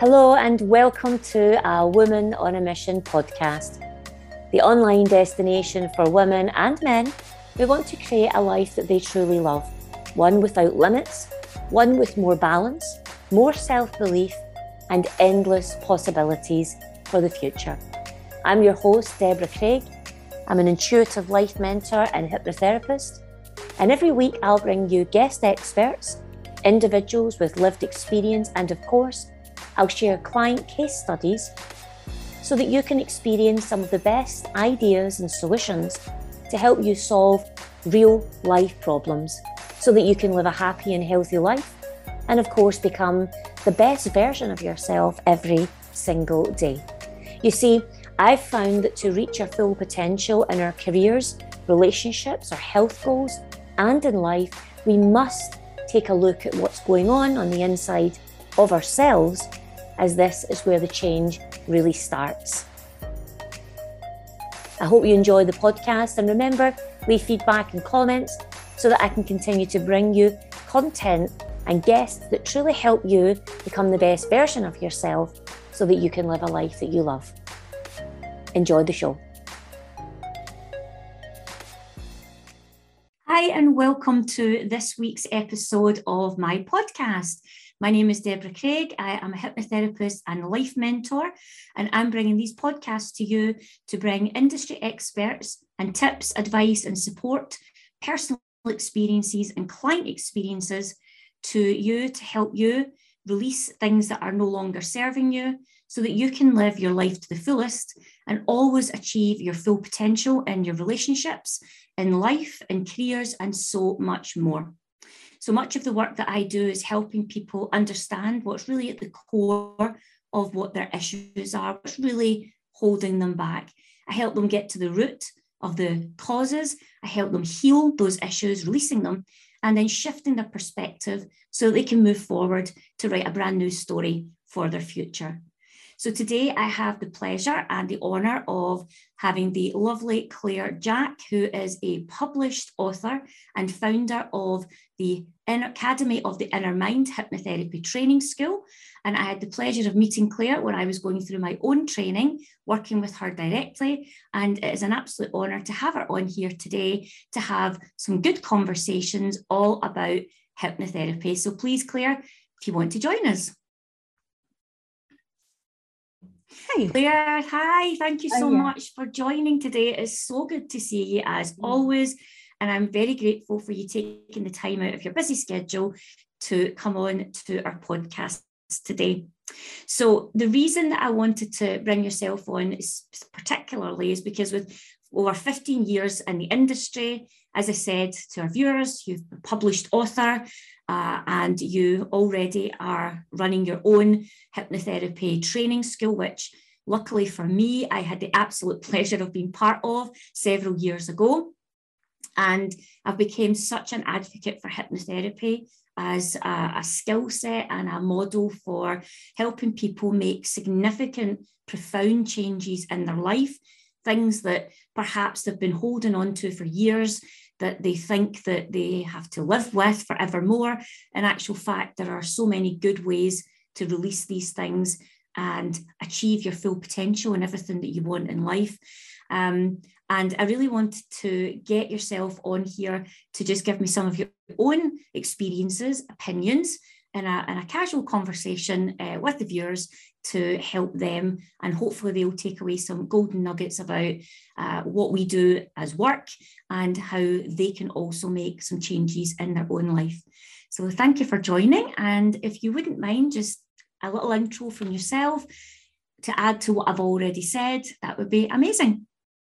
Hello, and welcome to a Woman on a Mission podcast, the online destination for women and men who want to create a life that they truly love, one without limits, one with more balance, more self belief, and endless possibilities for the future. I'm your host, Deborah Craig. I'm an intuitive life mentor and hypnotherapist, and every week I'll bring you guest experts, individuals with lived experience, and of course, I'll share client case studies so that you can experience some of the best ideas and solutions to help you solve real life problems so that you can live a happy and healthy life and, of course, become the best version of yourself every single day. You see, I've found that to reach our full potential in our careers, relationships, our health goals, and in life, we must take a look at what's going on on the inside of ourselves as this is where the change really starts. I hope you enjoy the podcast and remember, leave feedback and comments so that I can continue to bring you content and guests that truly help you become the best version of yourself so that you can live a life that you love. Enjoy the show. Hi, and welcome to this week's episode of my podcast. My name is Deborah Craig. I am a hypnotherapist and life mentor, and I'm bringing these podcasts to you to bring industry experts and tips, advice, and support, personal experiences, and client experiences to you to help you release things that are no longer serving you so that you can live your life to the fullest and always achieve your full potential in your relationships, in life, in careers, and so much more. So much of the work that I do is helping people understand what's really at the core of what their issues are, what's really holding them back. I help them get to the root of the causes. I help them heal those issues, releasing them, and then shifting their perspective so they can move forward to write a brand new story for their future. So today I have the pleasure and the honour of having the lovely Claire Jack, who is a published author and founder of the Academy of the Inner Mind Hypnotherapy Training School. And I had the pleasure of meeting Claire when I was going through my own training, working with her directly. And it is an absolute honour to have her on here today to have some good conversations all about hypnotherapy. So please, Claire, if you want to join us. Hi. Claire, hi. Thank you so much for joining today. It's so good to see you as mm. always. And I'm very grateful for you taking the time out of your busy schedule to come on to our podcast today. So, the reason that I wanted to bring yourself on is particularly is because with over 15 years in the industry, as I said to our viewers, you've published author, uh, and you already are running your own hypnotherapy training school, which luckily for me, I had the absolute pleasure of being part of several years ago. And I've become such an advocate for hypnotherapy as a, a skill set and a model for helping people make significant, profound changes in their life, things that perhaps they've been holding on to for years that they think that they have to live with forevermore. In actual fact, there are so many good ways to release these things and achieve your full potential and everything that you want in life. Um, and I really wanted to get yourself on here to just give me some of your own experiences, opinions, in a, in a casual conversation uh, with the viewers to help them. And hopefully, they'll take away some golden nuggets about uh, what we do as work and how they can also make some changes in their own life. So, thank you for joining. And if you wouldn't mind, just a little intro from yourself to add to what I've already said, that would be amazing.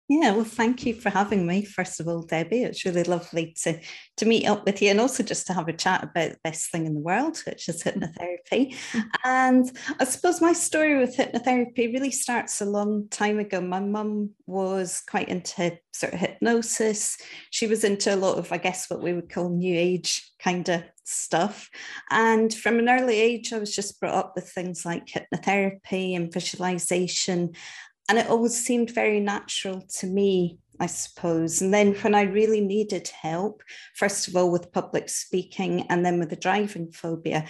Yeah, well, thank you for having me. First of all, Debbie, it's really lovely to to meet up with you, and also just to have a chat about the best thing in the world, which is hypnotherapy. Mm-hmm. And I suppose my story with hypnotherapy really starts a long time ago. My mum was quite into sort of hypnosis. She was into a lot of, I guess, what we would call new age kind of stuff. And from an early age, I was just brought up with things like hypnotherapy and visualization and it always seemed very natural to me I suppose. And then when I really needed help, first of all with public speaking and then with the driving phobia,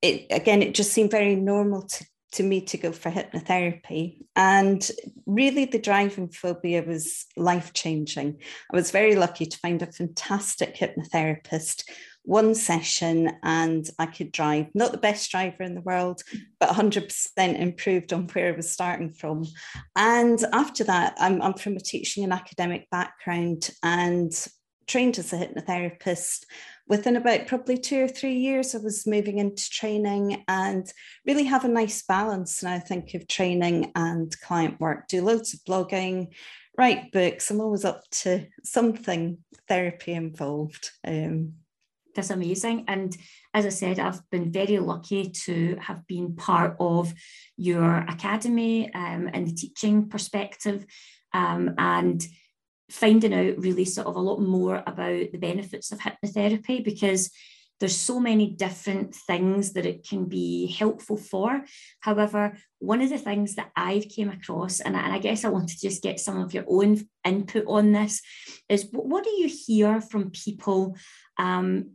it again, it just seemed very normal to to me to go for hypnotherapy. And really, the driving phobia was life changing. I was very lucky to find a fantastic hypnotherapist. One session, and I could drive, not the best driver in the world, but 100% improved on where I was starting from. And after that, I'm, I'm from a teaching and academic background and trained as a hypnotherapist within about probably two or three years, I was moving into training and really have a nice balance now, I think, of training and client work. Do loads of blogging, write books. I'm always up to something therapy involved. Um, That's amazing. And as I said, I've been very lucky to have been part of your academy um, and the teaching perspective. Um, and finding out really sort of a lot more about the benefits of hypnotherapy because there's so many different things that it can be helpful for however one of the things that i've came across and I, and I guess i want to just get some of your own input on this is what do you hear from people um,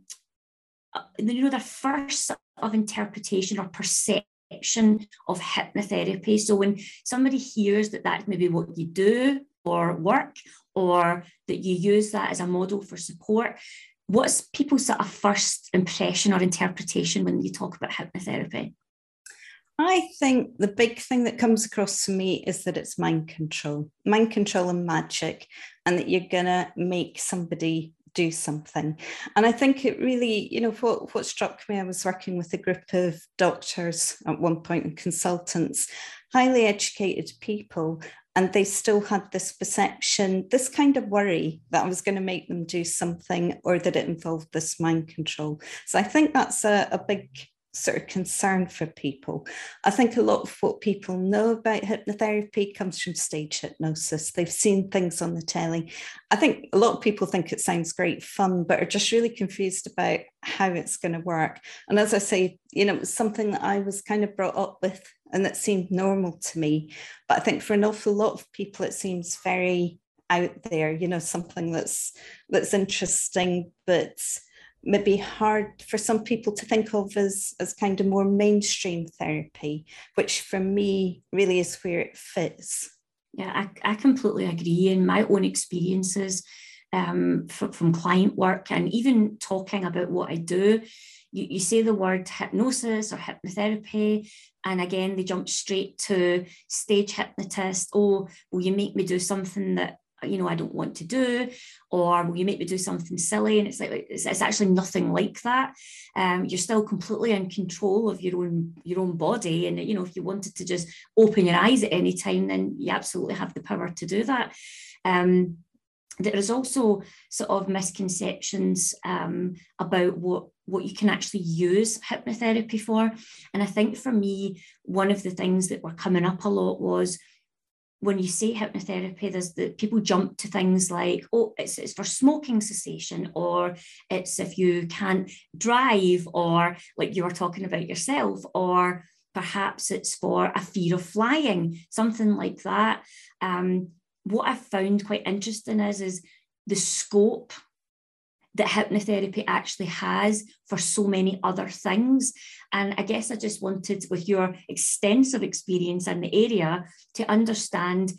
uh, you know their first of interpretation or perception of hypnotherapy so when somebody hears that that's maybe what you do or work or that you use that as a model for support. What's people's sort of first impression or interpretation when you talk about hypnotherapy? I think the big thing that comes across to me is that it's mind control, mind control and magic, and that you're going to make somebody do something. And I think it really, you know, what, what struck me, I was working with a group of doctors at one point and consultants, highly educated people, and they still had this perception, this kind of worry that I was going to make them do something or that it involved this mind control. So I think that's a, a big sort of concern for people. I think a lot of what people know about hypnotherapy comes from stage hypnosis. They've seen things on the telly. I think a lot of people think it sounds great fun, but are just really confused about how it's going to work. And as I say, you know, it was something that I was kind of brought up with and that seemed normal to me. But I think for an awful lot of people, it seems very out there, you know, something that's that's interesting, but maybe hard for some people to think of as, as kind of more mainstream therapy, which for me really is where it fits. Yeah, I, I completely agree. In my own experiences um, from, from client work and even talking about what I do, you, you say the word hypnosis or hypnotherapy, and again, they jump straight to stage hypnotist. Oh, will you make me do something that you know I don't want to do, or will you make me do something silly? And it's like it's, it's actually nothing like that. Um, you're still completely in control of your own your own body, and you know if you wanted to just open your eyes at any time, then you absolutely have the power to do that. Um, there is also sort of misconceptions um, about what what you can actually use hypnotherapy for. And I think for me, one of the things that were coming up a lot was when you say hypnotherapy, there's the people jump to things like, oh, it's, it's for smoking cessation, or it's if you can't drive, or like you were talking about yourself, or perhaps it's for a fear of flying, something like that. Um, what I've found quite interesting is, is the scope that hypnotherapy actually has for so many other things. And I guess I just wanted, with your extensive experience in the area, to understand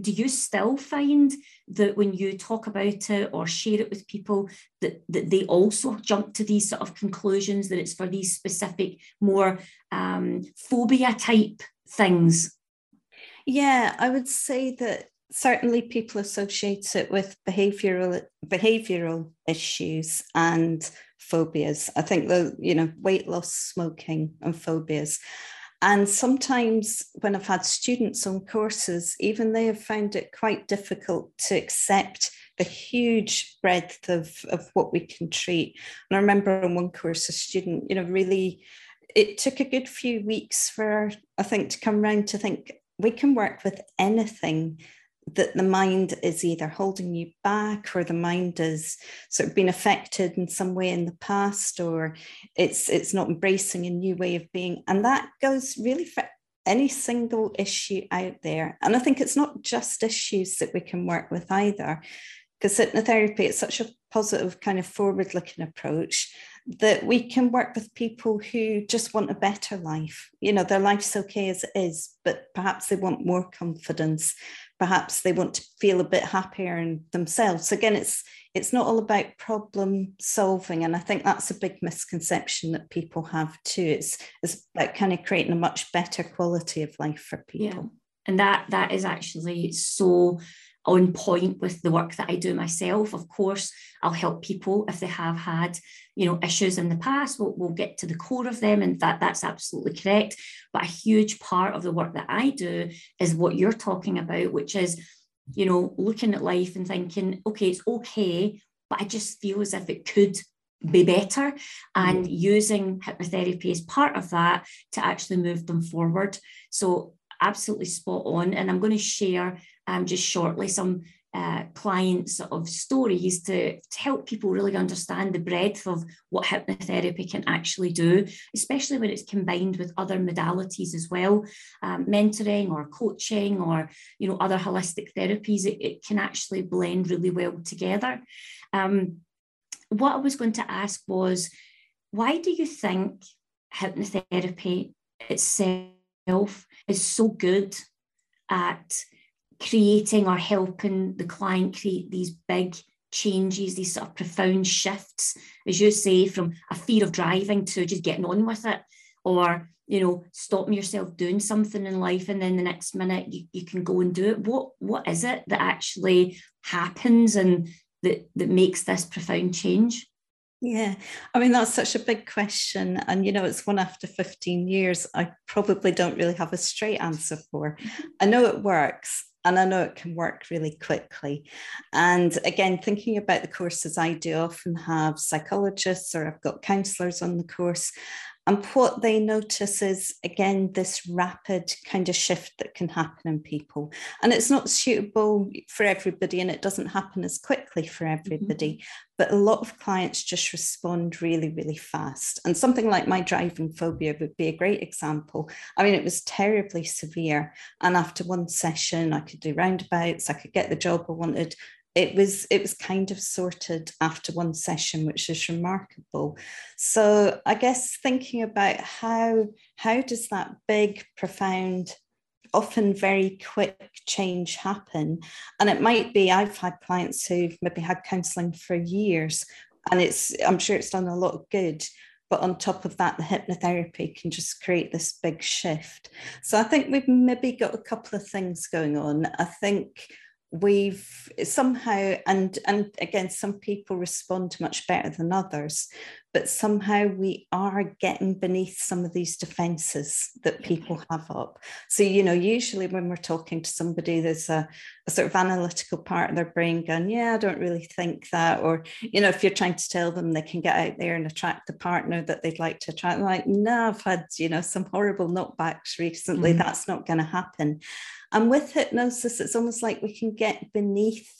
do you still find that when you talk about it or share it with people that, that they also jump to these sort of conclusions that it's for these specific more um, phobia type things yeah i would say that certainly people associate it with behavioral behavioral issues and phobias. I think the you know weight loss smoking and phobias. And sometimes when i've had students on courses even they have found it quite difficult to accept the huge breadth of, of what we can treat. And i remember on one course a student you know really it took a good few weeks for i think to come around to think we can work with anything that the mind is either holding you back or the mind is sort of been affected in some way in the past or it's it's not embracing a new way of being and that goes really for any single issue out there and i think it's not just issues that we can work with either because hypnotherapy is such a positive kind of forward looking approach that we can work with people who just want a better life. You know, their life's okay as it is, but perhaps they want more confidence. Perhaps they want to feel a bit happier in themselves. Again, it's it's not all about problem solving. And I think that's a big misconception that people have too. It's, it's about kind of creating a much better quality of life for people. Yeah. And that that is actually so on point with the work that I do myself. Of course, I'll help people if they have had, you know, issues in the past. We'll, we'll get to the core of them, and that that's absolutely correct. But a huge part of the work that I do is what you're talking about, which is, you know, looking at life and thinking, okay, it's okay, but I just feel as if it could be better and mm. using hypnotherapy as part of that to actually move them forward. So absolutely spot on. And I'm going to share um, just shortly some uh, clients of stories to, to help people really understand the breadth of what hypnotherapy can actually do, especially when it's combined with other modalities as well, um, mentoring or coaching or you know other holistic therapies. It, it can actually blend really well together. Um, what I was going to ask was, why do you think hypnotherapy itself is so good at creating or helping the client create these big changes, these sort of profound shifts, as you say, from a fear of driving to just getting on with it, or you know, stopping yourself doing something in life and then the next minute you, you can go and do it. What what is it that actually happens and that that makes this profound change? Yeah, I mean, that's such a big question. And, you know, it's one after 15 years, I probably don't really have a straight answer for. I know it works and I know it can work really quickly. And again, thinking about the courses I do, often have psychologists or I've got counselors on the course. And what they notice is, again, this rapid kind of shift that can happen in people. And it's not suitable for everybody and it doesn't happen as quickly for everybody. Mm-hmm. But a lot of clients just respond really, really fast. And something like my driving phobia would be a great example. I mean, it was terribly severe. And after one session, I could do roundabouts, I could get the job I wanted, it was it was kind of sorted after one session which is remarkable. So i guess thinking about how how does that big profound often very quick change happen? And it might be i've had clients who've maybe had counseling for years and it's i'm sure it's done a lot of good but on top of that the hypnotherapy can just create this big shift. So i think we've maybe got a couple of things going on. I think we've somehow and and again some people respond much better than others but somehow we are getting beneath some of these defenses that people have up. So you know usually when we're talking to somebody there's a, a sort of analytical part of their brain going yeah i don't really think that or you know if you're trying to tell them they can get out there and attract the partner that they'd like to attract like no i've had you know some horrible knockbacks recently. Mm. that's not going to happen. And with hypnosis, it's almost like we can get beneath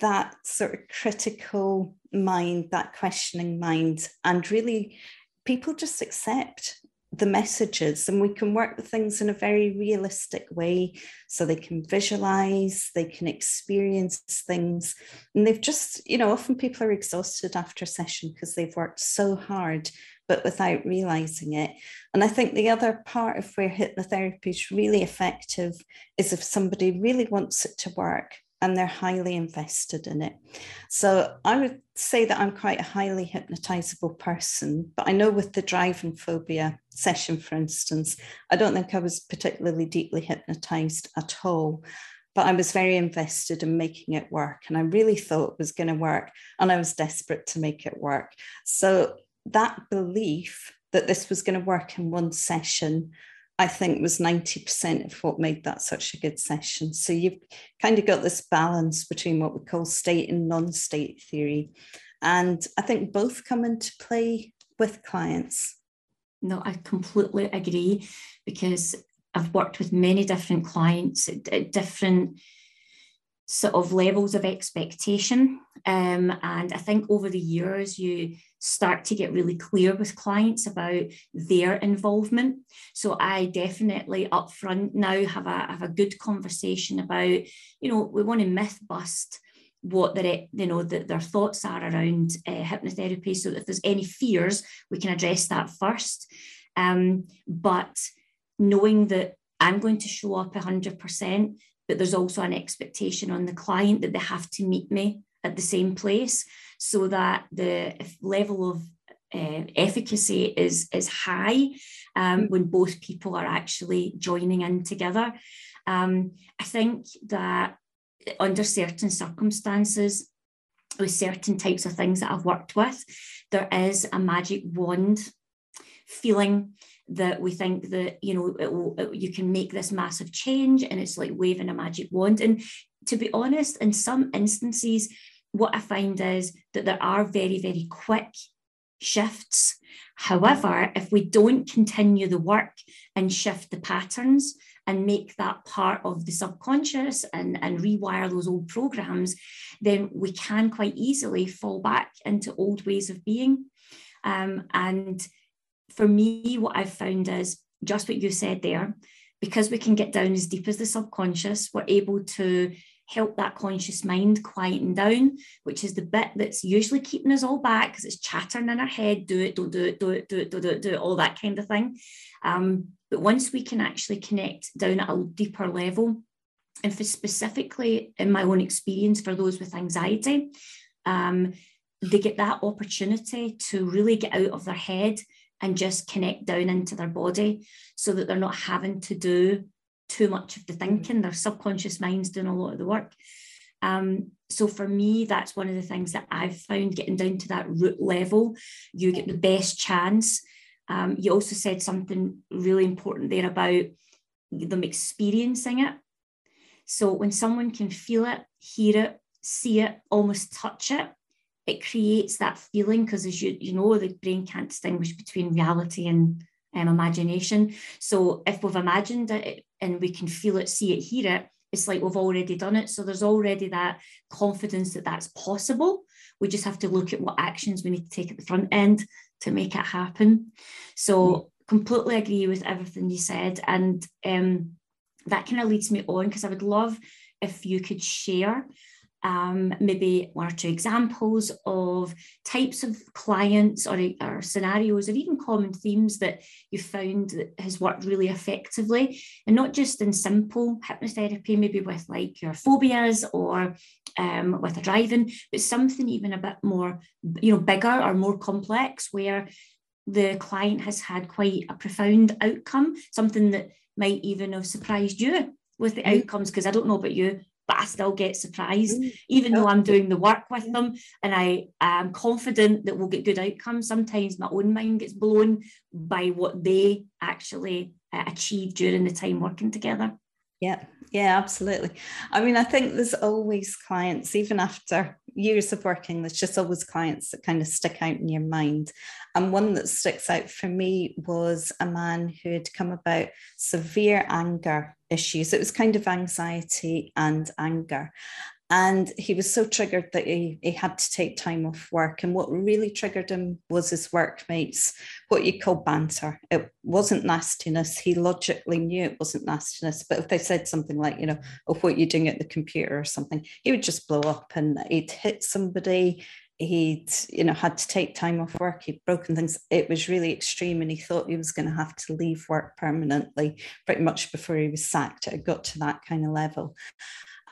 that sort of critical mind, that questioning mind, and really people just accept the messages and we can work with things in a very realistic way. So they can visualize they can experience things. And they've just you know often people are exhausted after a session because they've worked so hard but without realizing it. And I think the other part of where hypnotherapy is really effective is if somebody really wants it to work and they're highly invested in it. So I would say that I'm quite a highly hypnotizable person, but I know with the driving phobia session, for instance, I don't think I was particularly deeply hypnotized at all but I was very invested in making it work. And I really thought it was going to work. And I was desperate to make it work. So that belief that this was going to work in one session I think was 90% of what made that such a good session. So you've kind of got this balance between what we call state and non state theory. And I think both come into play with clients. No, I completely agree because I've worked with many different clients at, different sort of levels of expectation. Um, and I think over the years, you start to get really clear with clients about their involvement. So I definitely upfront now have a have a good conversation about, you know, we want to myth bust what their you know that their thoughts are around uh, hypnotherapy so if there's any fears we can address that first um, but knowing that i'm going to show up 100% but there's also an expectation on the client that they have to meet me at the same place so that the level of uh, efficacy is is high um, when both people are actually joining in together. Um, I think that under certain circumstances, with certain types of things that I've worked with, there is a magic wand feeling that we think that you know it will, it, you can make this massive change and it's like waving a magic wand and to be honest in some instances what i find is that there are very very quick shifts. However, if we don't continue the work and shift the patterns and make that part of the subconscious and, and rewire those old programs, then we can quite easily fall back into old ways of being. Um, and for me, what I've found is just what you said there, because we can get down as deep as the subconscious, we're able to help that conscious mind quieten down, which is the bit that's usually keeping us all back because it's chattering in our head, do it, don't do it, do it, do it, do it, do it, all that kind of thing. Um, but once we can actually connect down at a deeper level, and for specifically in my own experience for those with anxiety, um, they get that opportunity to really get out of their head and just connect down into their body so that they're not having to do too much of the mm-hmm. thinking. Their subconscious mind's doing a lot of the work. Um, so for me, that's one of the things that I've found getting down to that root level, you get the best chance. Um, you also said something really important there about them experiencing it. So when someone can feel it, hear it, see it, almost touch it, it creates that feeling because as you you know, the brain can't distinguish between reality and um, imagination. So if we've imagined it and we can feel it, see it, hear it, it's like we've already done it. So there's already that confidence that that's possible. We just have to look at what actions we need to take at the front end to make it happen. So mm. completely agree with everything you said. And um, that kind of leads me on because I would love if you could share um, maybe one or two examples of types of clients or, or scenarios or even common themes that you found that has worked really effectively and not just in simple hypnotherapy maybe with like your phobias or um, with a driving but something even a bit more you know bigger or more complex where the client has had quite a profound outcome something that might even have surprised you with the mm. outcomes because I don't know about you but I still get surprised, mm. even though I'm doing the work with them and I am confident that we'll get good outcomes. Sometimes my own mind gets blown by what they actually uh, achieve during the time working together. Yeah, yeah, absolutely. I mean, I think there's always clients, even after years of working, there's just always clients that kind of stick out in your mind. And one that sticks out for me was a man who had come about severe anger issues. It was kind of anxiety and anger. And he was so triggered that he, he had to take time off work. And what really triggered him was his workmates, what you call banter. It wasn't nastiness. He logically knew it wasn't nastiness. But if they said something like, you know, oh, what you're doing at the computer or something, he would just blow up and he'd hit somebody. He'd, you know, had to take time off work. He'd broken things. It was really extreme, and he thought he was going to have to leave work permanently, pretty much before he was sacked. It got to that kind of level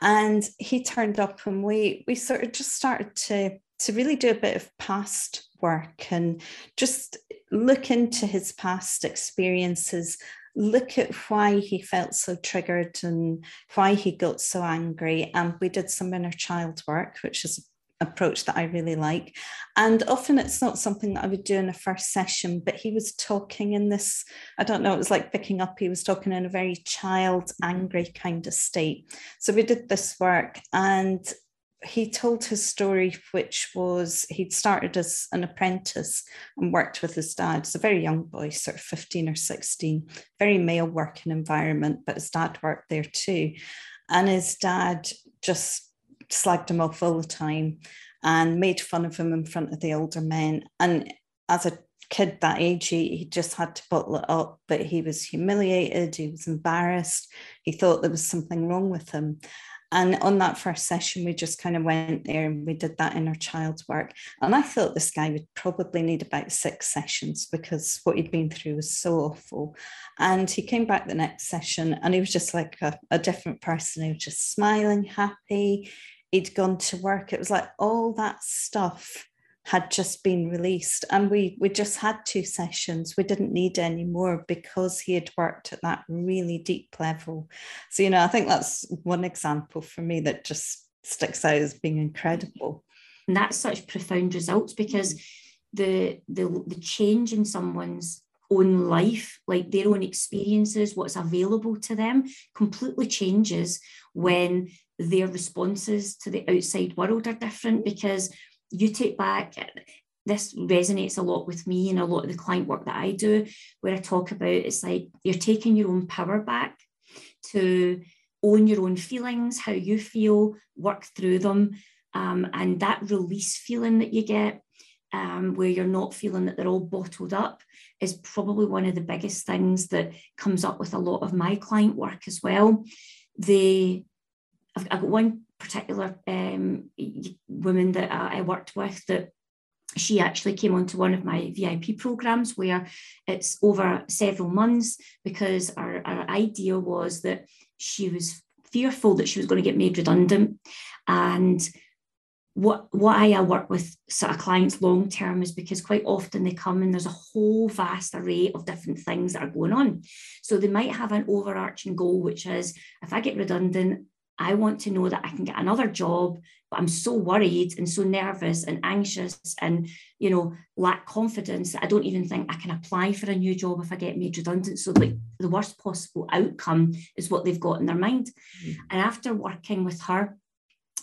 and he turned up and we we sort of just started to to really do a bit of past work and just look into his past experiences look at why he felt so triggered and why he got so angry. And we did some inner child work which is approach that I really like. And often it's not something that I would do in a first session, but he was talking in this, I don't know, it was like picking up, he was talking in a very child, angry kind of state. So we did this work and he told his story, which was he'd started as an apprentice and worked with his dad. He's a very young boy, sort of 15 or 16, very male working environment, but his dad worked there too. And his dad just slagged him off all the time and made fun of him in front of the older men. And as a kid that age, he, he just had to bottle it up, but he was humiliated, he was embarrassed, he thought there was something wrong with him. And on that first session, we just kind of went there and we did that inner child's work. And I thought this guy would probably need about six sessions because what he'd been through was so awful. And he came back the next session and he was just like a, a different person. He was just smiling, happy. He'd gone to work. It was like all that stuff had just been released. And we we just had two sessions. We didn't need any more because he had worked at that really deep level. So you know i think that's one example for me that just sticks out as being incredible. And that's such profound results because the the, the change in someone's own life like their own experiences what's available to them completely changes when their responses to the outside world are different because you take back this resonates a lot with me and a lot of the client work that I do, where I talk about it's like you're taking your own power back to own your own feelings, how you feel, work through them. Um, and that release feeling that you get, um, where you're not feeling that they're all bottled up, is probably one of the biggest things that comes up with a lot of my client work as well. They, I've, I've got one particular um, woman that I worked with that she actually came onto one of my VIP programs where it's over several months because our, our idea was that she was fearful that she was going to get made redundant. And what, why I work with sort of clients long term is because quite often they come and there's a whole vast array of different things that are going on. So they might have an overarching goal, which is if I get redundant, I want to know that I can get another job, but I'm so worried and so nervous and anxious and, you know, lack confidence that I don't even think I can apply for a new job if I get made redundant. So, like, the worst possible outcome is what they've got in their mind. Mm-hmm. And after working with her,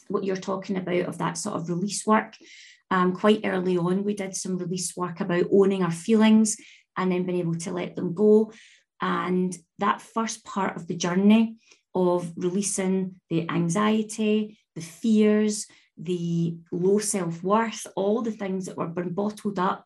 what you're talking about of that sort of release work, um, quite early on, we did some release work about owning our feelings and then being able to let them go. And that first part of the journey, of releasing the anxiety, the fears, the low self worth, all the things that were been bottled up.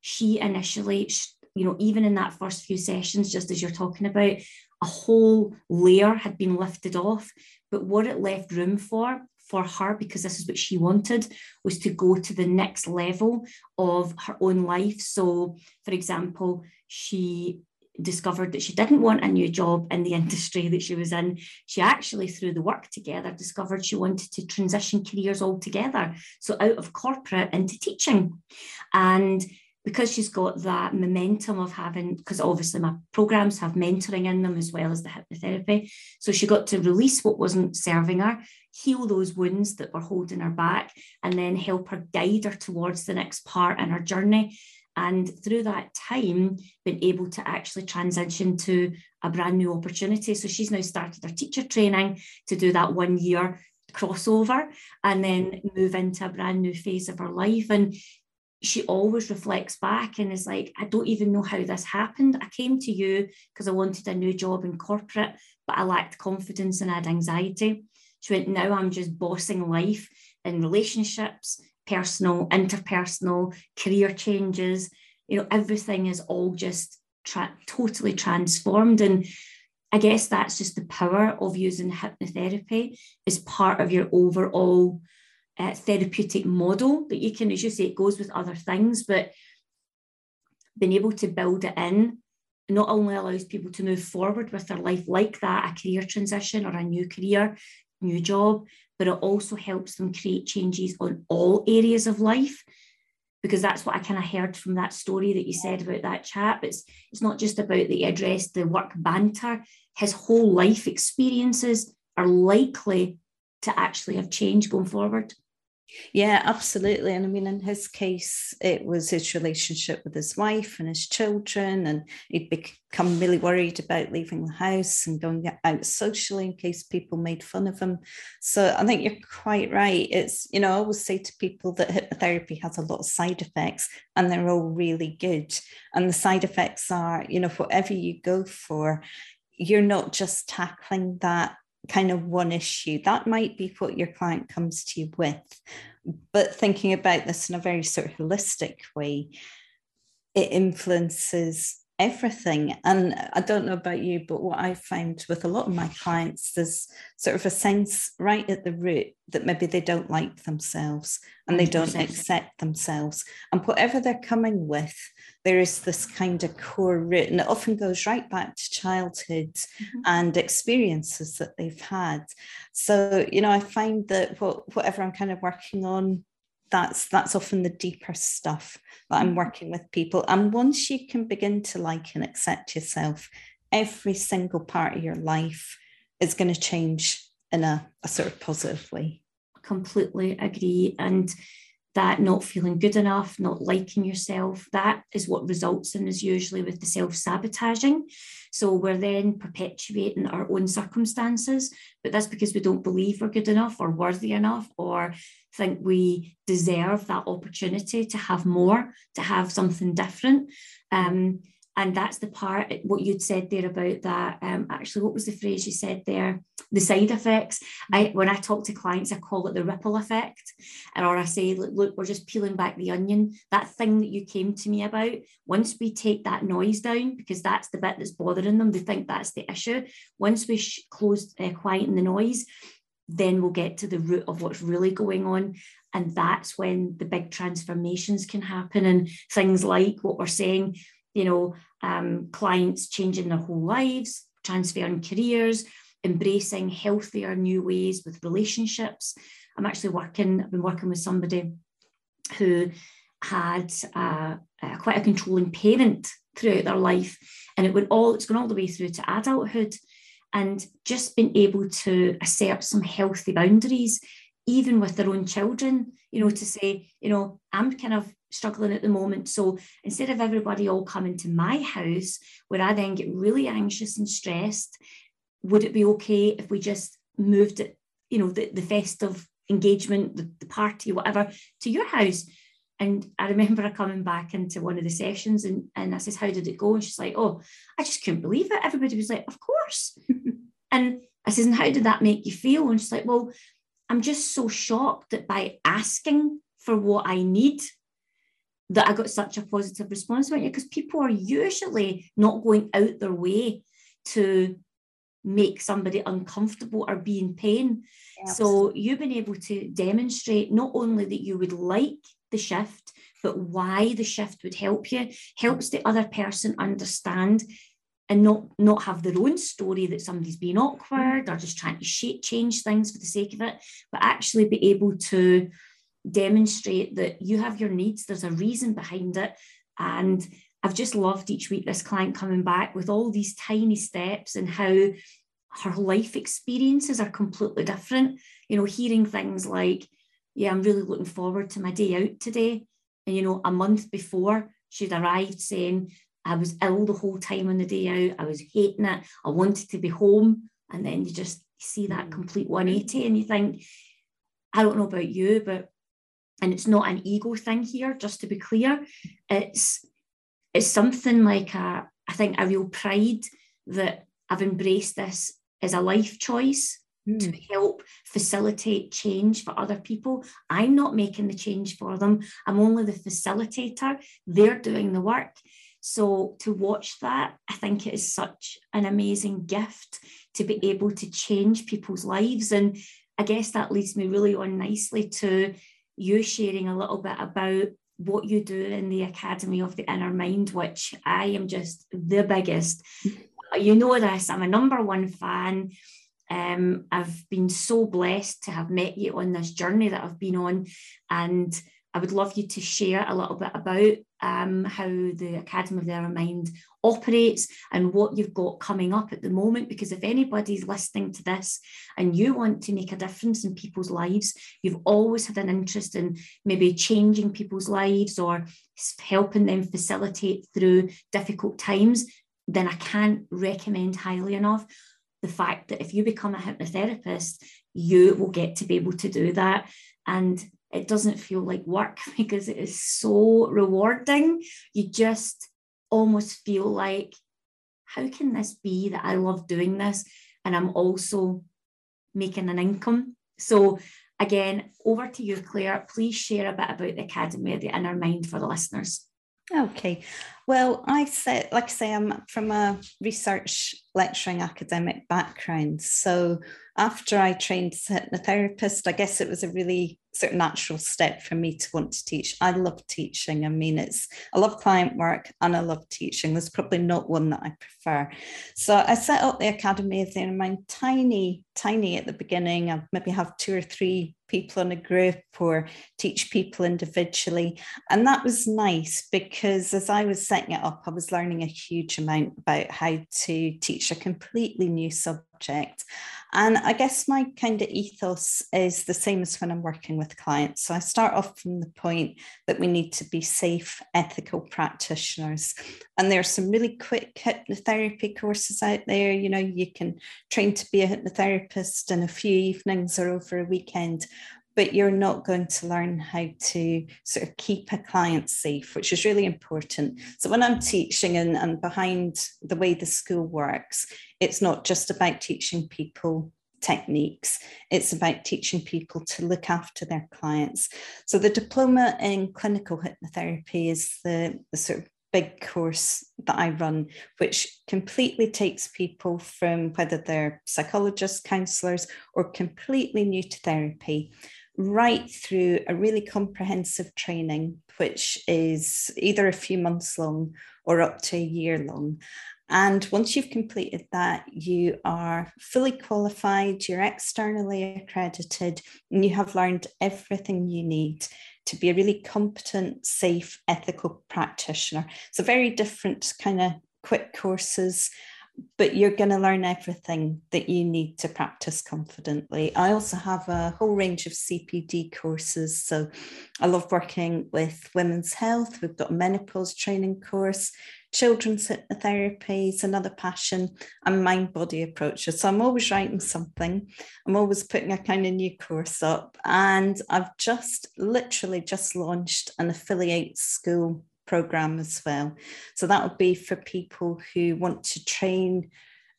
She initially, you know, even in that first few sessions, just as you're talking about, a whole layer had been lifted off. But what it left room for, for her, because this is what she wanted, was to go to the next level of her own life. So, for example, she discovered that she didn't want a new job in the industry that she was in. She actually, through the work together, discovered she wanted to transition careers altogether. So out of corporate into teaching. And because she's got that momentum of having, because obviously my programs have mentoring in them as well as the hypnotherapy. So she got to release what wasn't serving her, heal those wounds that were holding her back, and then help her guide her towards the next part in her journey and through that time been able to actually transition to a brand new opportunity so she's now started her teacher training to do that one year crossover and then move into a brand new phase of her life and she always reflects back and is like, I don't even know how this happened. I came to you because I wanted a new job in corporate, but I lacked confidence and had anxiety. She went, Now I'm just bossing life in relationships, personal, interpersonal, career changes. You know, everything is all just tra- totally transformed. And I guess that's just the power of using hypnotherapy as part of your overall uh, therapeutic model that you can, as you say, it goes with other things, but being able to build it in not only allows people to move forward with their life like that, a career transition or a new career, new job, but it also helps them create changes on all areas of life because that's what I kind of heard from that story that you said about that chap. It's it's not just about the address, the work banter. His whole life experiences are likely to actually have changed going forward. Yeah, absolutely. And I mean, in his case, it was his relationship with his wife and his children, and he'd become really worried about leaving the house and going out socially in case people made fun of him. So I think you're quite right. It's, you know, I always say to people that hypnotherapy has a lot of side effects and they're all really good. And the side effects are, you know, whatever you go for, you're not just tackling that kind of one issue. That might be what your client comes to you with. But thinking about this in a very sort of holistic way, it influences everything. And I don't know about you, but what I found with a lot of my clients is sort of a sense right at the root that maybe they don't like themselves and they mm-hmm. don't accept themselves. And whatever they're coming with, there is this kind of core root, and it often goes right back to childhood mm-hmm. and experiences that they've had. So, you know, I find that what, whatever I'm kind of working on that's that's often the deeper stuff that I'm mm-hmm. working with people. And once you can begin to like and accept yourself, every single part of your life is going to change in a, a sort of positive way. Completely agree. And that not feeling good enough, not liking yourself, that is what results in is usually with the self sabotaging. So we're then perpetuating our own circumstances, but that's because we don't believe we're good enough or worthy enough or think we deserve that opportunity to have more, to have something different. Um, and that's the part what you'd said there about that um, actually what was the phrase you said there? The side effects. I when i talk to clients i call it the ripple effect. Or i say look, look we're just peeling back the onion. That thing that you came to me about once we take that noise down because that's the bit that's bothering them they think that's the issue once we sh- close uh, quieten the noise then we'll get to the root of what's really going on. And that's when the big transformations can happen. And things like what we're saying you know, um, clients changing their whole lives, transferring careers, embracing healthier new ways with relationships. I'm actually working, I've been working with somebody who had uh, uh, quite a controlling parent throughout their life. And it went all, it's gone all the way through to adulthood. And just being able to assert some healthy boundaries, even with their own children, you know, to mm-hmm. say, you know, I'm kind of struggling at the moment. So instead of everybody all coming to my house, where I then get really anxious and stressed, would it be okay if we just moved it, you know, the, the festive engagement, the, the party, whatever, to your house? And I remember her coming back into one of the sessions and, and I says, How did it go? And she's like, Oh, I just couldn't believe it. Everybody was like, Of course. and I says, And how did that make you feel? And she's like, Well, I'm just so shocked that by asking for what I need, that I got such a positive response about it because people are usually not going out their way to make somebody uncomfortable or be in pain. so you've been able to demonstrate not only that you would like the shift, but why the shift would help you, helps the other person understand and not not have their own story that somebody's being awkward or just trying to shape change things for the sake of it, but actually be able to demonstrate that you have your needs, there's a reason behind it. And I've just loved each week this client coming back with all these tiny steps and how her life experiences are completely different. You know, hearing things like, yeah, I'm really looking forward to my day out today. And, you know, a month before she'd arrived saying, I was ill the whole time on the day out. I was hating it. I wanted to be home. And then you just see that mm. complete 180 and you think, I don't know about you, but and it's not an ego thing here just to be clear it's it's something like a i think a real pride that i've embraced this as a life choice mm. to help facilitate change for other people i'm not making the change for them i'm only the facilitator they're doing the work so to watch that i think it is such an amazing gift to be able to change people's lives and i guess that leads me really on nicely to you sharing a little bit about what you do in the Academy of the Inner Mind, which I am just the biggest. You know this, I'm a number one fan. Um, I've been so blessed to have met you on this journey that I've been on. And I would love you to share a little bit about um, how the Academy of the Inner Mind operates and what you've got coming up at the moment. Because if anybody's listening to this and you want to make a difference in people's lives, you've always had an interest in maybe changing people's lives or helping them facilitate through difficult times, then I can't recommend highly enough the fact that if you become a hypnotherapist, you will get to be able to do that. And it doesn't feel like work because it is so rewarding. You just almost feel like, how can this be that I love doing this and I'm also making an income? So, again, over to you, Claire. Please share a bit about the Academy of the Inner Mind for the listeners. Okay. Well, I said, like I say, I'm from a research lecturing academic background. So after I trained as a hypnotherapist, I guess it was a really sort of natural step for me to want to teach. I love teaching. I mean, it's I love client work and I love teaching. There's probably not one that I prefer. So I set up the Academy of the Mind tiny, tiny at the beginning. I maybe have two or three people in a group or teach people individually. And that was nice because as I was setting it up, I was learning a huge amount about how to teach a completely new subject. And I guess my kind of ethos is the same as when I'm working with clients. So I start off from the point that we need to be safe, ethical practitioners. And there are some really quick hypnotherapy courses out there. You know, you can train to be a hypnotherapist in a few evenings or over a weekend but you're not going to learn how to sort of keep a client safe, which is really important. So when I'm teaching and, and behind the way the school works, it's not just about teaching people techniques. It's about teaching people to look after their clients. So the diploma in clinical hypnotherapy is the, the sort of big course that I run, which completely takes people from whether they're psychologists, counselors, or completely new to therapy right through a really comprehensive training, which is either a few months long or up to a year long. And once you've completed that, you are fully qualified, you're externally accredited, and you have learned everything you need to be a really competent, safe, ethical practitioner. So, very different kind of quick courses but you're going to learn everything that you need to practice confidently. I also have a whole range of CPD courses. So I love working with women's health. We've got a menopause training course, children's hypnotherapy is another passion, and mind body approaches. So I'm always writing something. I'm always putting a kind of new course up. And I've just literally just launched an affiliate school program as well. So that would be for people who want to train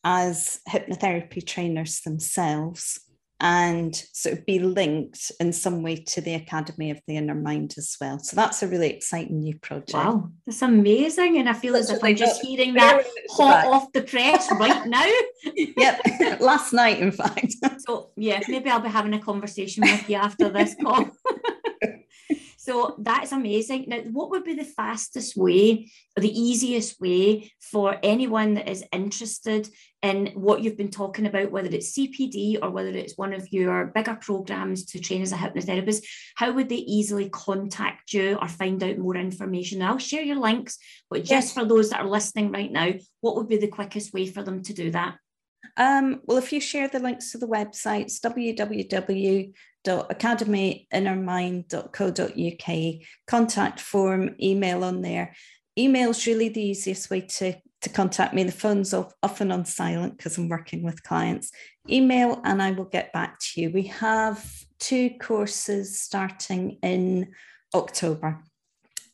as hypnotherapy trainers themselves and sort of be linked in some way to the Academy of the Inner Mind as well. So that's a really exciting new project. Wow, that's amazing. And I feel as if I'm just hearing that hot off the press right now. yep, last night, in fact. so, yeah, maybe I'll be having a conversation with you after this call. So that's amazing. Now, what would be the fastest way or the easiest way for anyone that is interested in what you've been talking about, whether it's CPD or whether it's one of your bigger programs to train as a hypnotherapist? How would they easily contact you or find out more information? I'll share your links, but just yes. for those that are listening right now, what would be the quickest way for them to do that? Um, well, if you share the links to the websites, www.academyinnermind.co.uk, contact form, email on there. Email's really the easiest way to, to contact me. The phone's off, often on silent because I'm working with clients. Email and I will get back to you. We have two courses starting in October.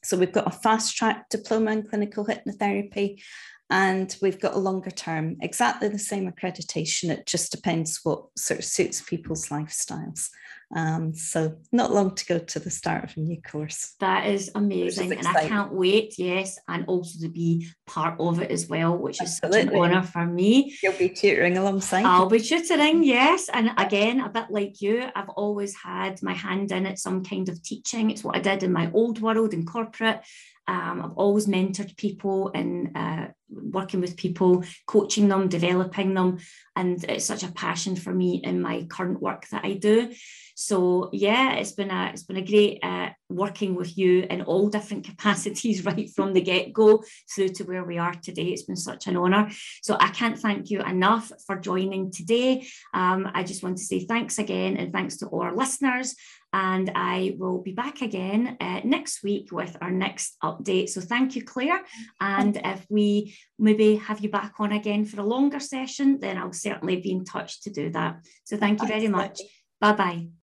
So we've got a fast track diploma in clinical hypnotherapy and we've got a longer term, exactly the same accreditation. It just depends what sort of suits people's lifestyles. Um, so not long to go to the start of a new course. That is amazing, is and I can't wait. Yes, and also to be part of it as well, which Absolutely. is such an honour for me. You'll be tutoring alongside. I'll be tutoring, yes, and again, a bit like you, I've always had my hand in it, some kind of teaching. It's what I did in my old world in corporate. Um, I've always mentored people and uh, working with people, coaching them, developing them. And it's such a passion for me in my current work that I do. So yeah, it's been a it's been a great uh, working with you in all different capacities right from the get go through to where we are today. It's been such an honour. So I can't thank you enough for joining today. Um, I just want to say thanks again and thanks to all our listeners. And I will be back again uh, next week with our next update. So thank you, Claire. And if we maybe have you back on again for a longer session, then I'll certainly be in touch to do that. So thank you very much. Bye bye.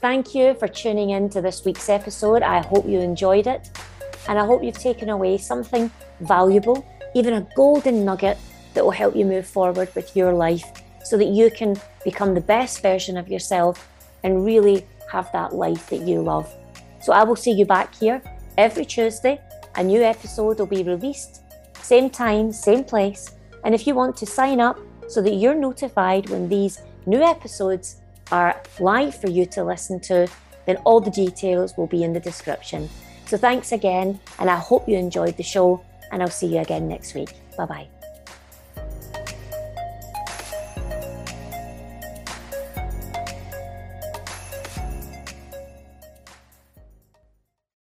Thank you for tuning in to this week's episode. I hope you enjoyed it. And I hope you've taken away something valuable, even a golden nugget that will help you move forward with your life so that you can become the best version of yourself and really have that life that you love. So I will see you back here every Tuesday a new episode will be released, same time, same place. And if you want to sign up so that you're notified when these new episodes are live for you to listen to, then all the details will be in the description. So thanks again, and I hope you enjoyed the show, and I'll see you again next week. Bye bye.